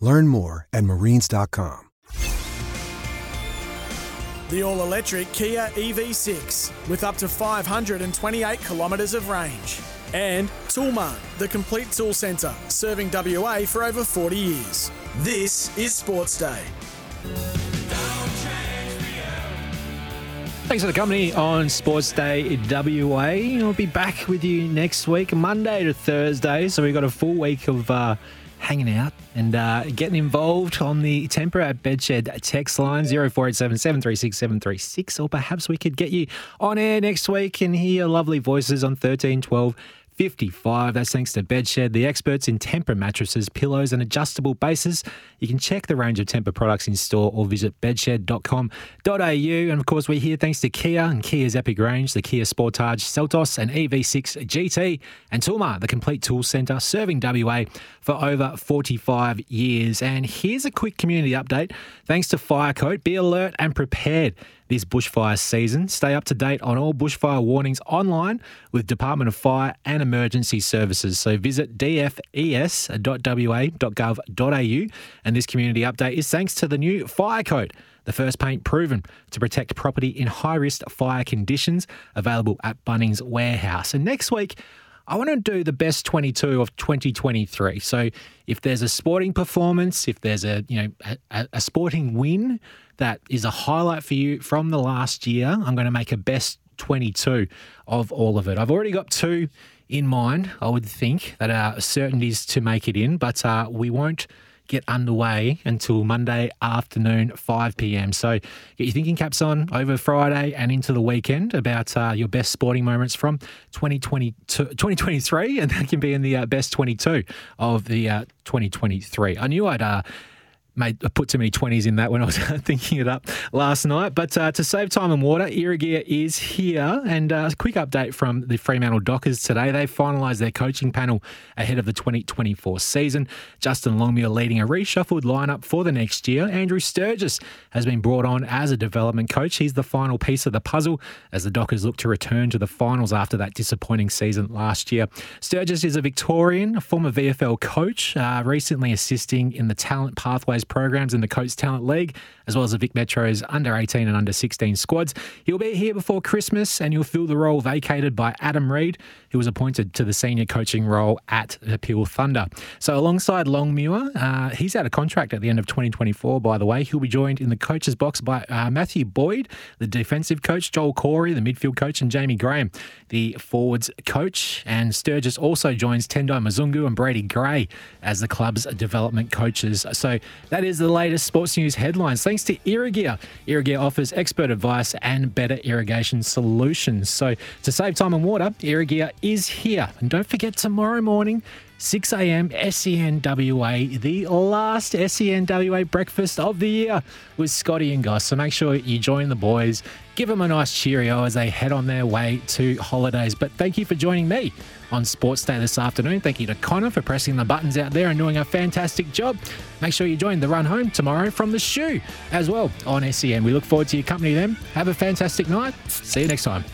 Learn more at marines.com. The all electric Kia EV6 with up to 528 kilometres of range. And Toolmart, the complete tool centre, serving WA for over 40 years. This is Sports Day. Thanks for the company on Sports Day in WA. We'll be back with you next week, Monday to Thursday. So we've got a full week of uh, hanging out and uh, getting involved on the Tempera Bedshed text line 0487 736 736. Or perhaps we could get you on air next week and hear lovely voices on 1312 55. That's thanks to Bedshed, the experts in Tempur mattresses, pillows, and adjustable bases. You can check the range of Tempur products in store or visit bedshed.com.au. And of course, we're here thanks to Kia and Kia's Epic range, the Kia Sportage, Seltos, and EV6 GT, and Toolmart, the complete tool centre, serving WA for over 45 years. And here's a quick community update. Thanks to Firecoat, be alert and prepared this bushfire season. Stay up to date on all bushfire warnings online with Department of Fire and Emergency Services. So visit dfes.wa.gov.au. And this community update is thanks to the new Fire Coat. The first paint proven to protect property in high risk fire conditions, available at Bunnings Warehouse. And next week, I want to do the best 22 of 2023. So if there's a sporting performance, if there's a you know a, a sporting win that is a highlight for you from the last year, I'm going to make a best 22 of all of it. I've already got two in mind. I would think that are certainties to make it in, but uh, we won't get underway until Monday afternoon, 5 p.m. So get your thinking caps on over Friday and into the weekend about uh, your best sporting moments from 2023, and that can be in the uh, best 22 of the uh, 2023. I knew I'd uh, made I put too many 20s in that when I was thinking it up last night. But uh, to save time and water, Irrigear is here. And uh, a quick update from the Fremantle Dockers today. They finalised their coaching panel ahead of the 2024 season. Justin Longmuir leading a reshuffled lineup for the next year. Andrew Sturgis has been brought on as a development coach. He's the final piece of the puzzle as the Dockers look to return to the finals after that disappointing season last year. Sturgis is a Victorian, a former VFL coach, uh, recently assisting in the Talent Pathways programs in the Coates Talent League, as well as the Vic Metro's under 18 and under 16 squads. He'll be here before Christmas and he'll fill the role vacated by Adam Reid, who was appointed to the senior coaching role at the Peel Thunder. So, alongside Longmuir, uh, he's out of contract at the end of 2024, by the way. He'll be joined in the coach's box by uh, Matthew Boyd, the defensive coach, Joel Corey, the midfield coach, and Jamie Graham, the forwards coach. And Sturgis also joins Tendai Mzungu and Brady Gray as the club's development coaches. So, that is the latest sports news headlines. Thanks to Irrigear. Irrigear offers expert advice and better irrigation solutions. So to save time and water, Irrigear is here. And don't forget tomorrow morning, 6 a.m. SENWA, the last SENWA breakfast of the year with Scotty and Goss. So make sure you join the boys, give them a nice cheerio as they head on their way to holidays. But thank you for joining me on Sports Day this afternoon. Thank you to Connor for pressing the buttons out there and doing a fantastic job. Make sure you join the run home tomorrow from the shoe as well on SEN. We look forward to your company then. Have a fantastic night. See you next time.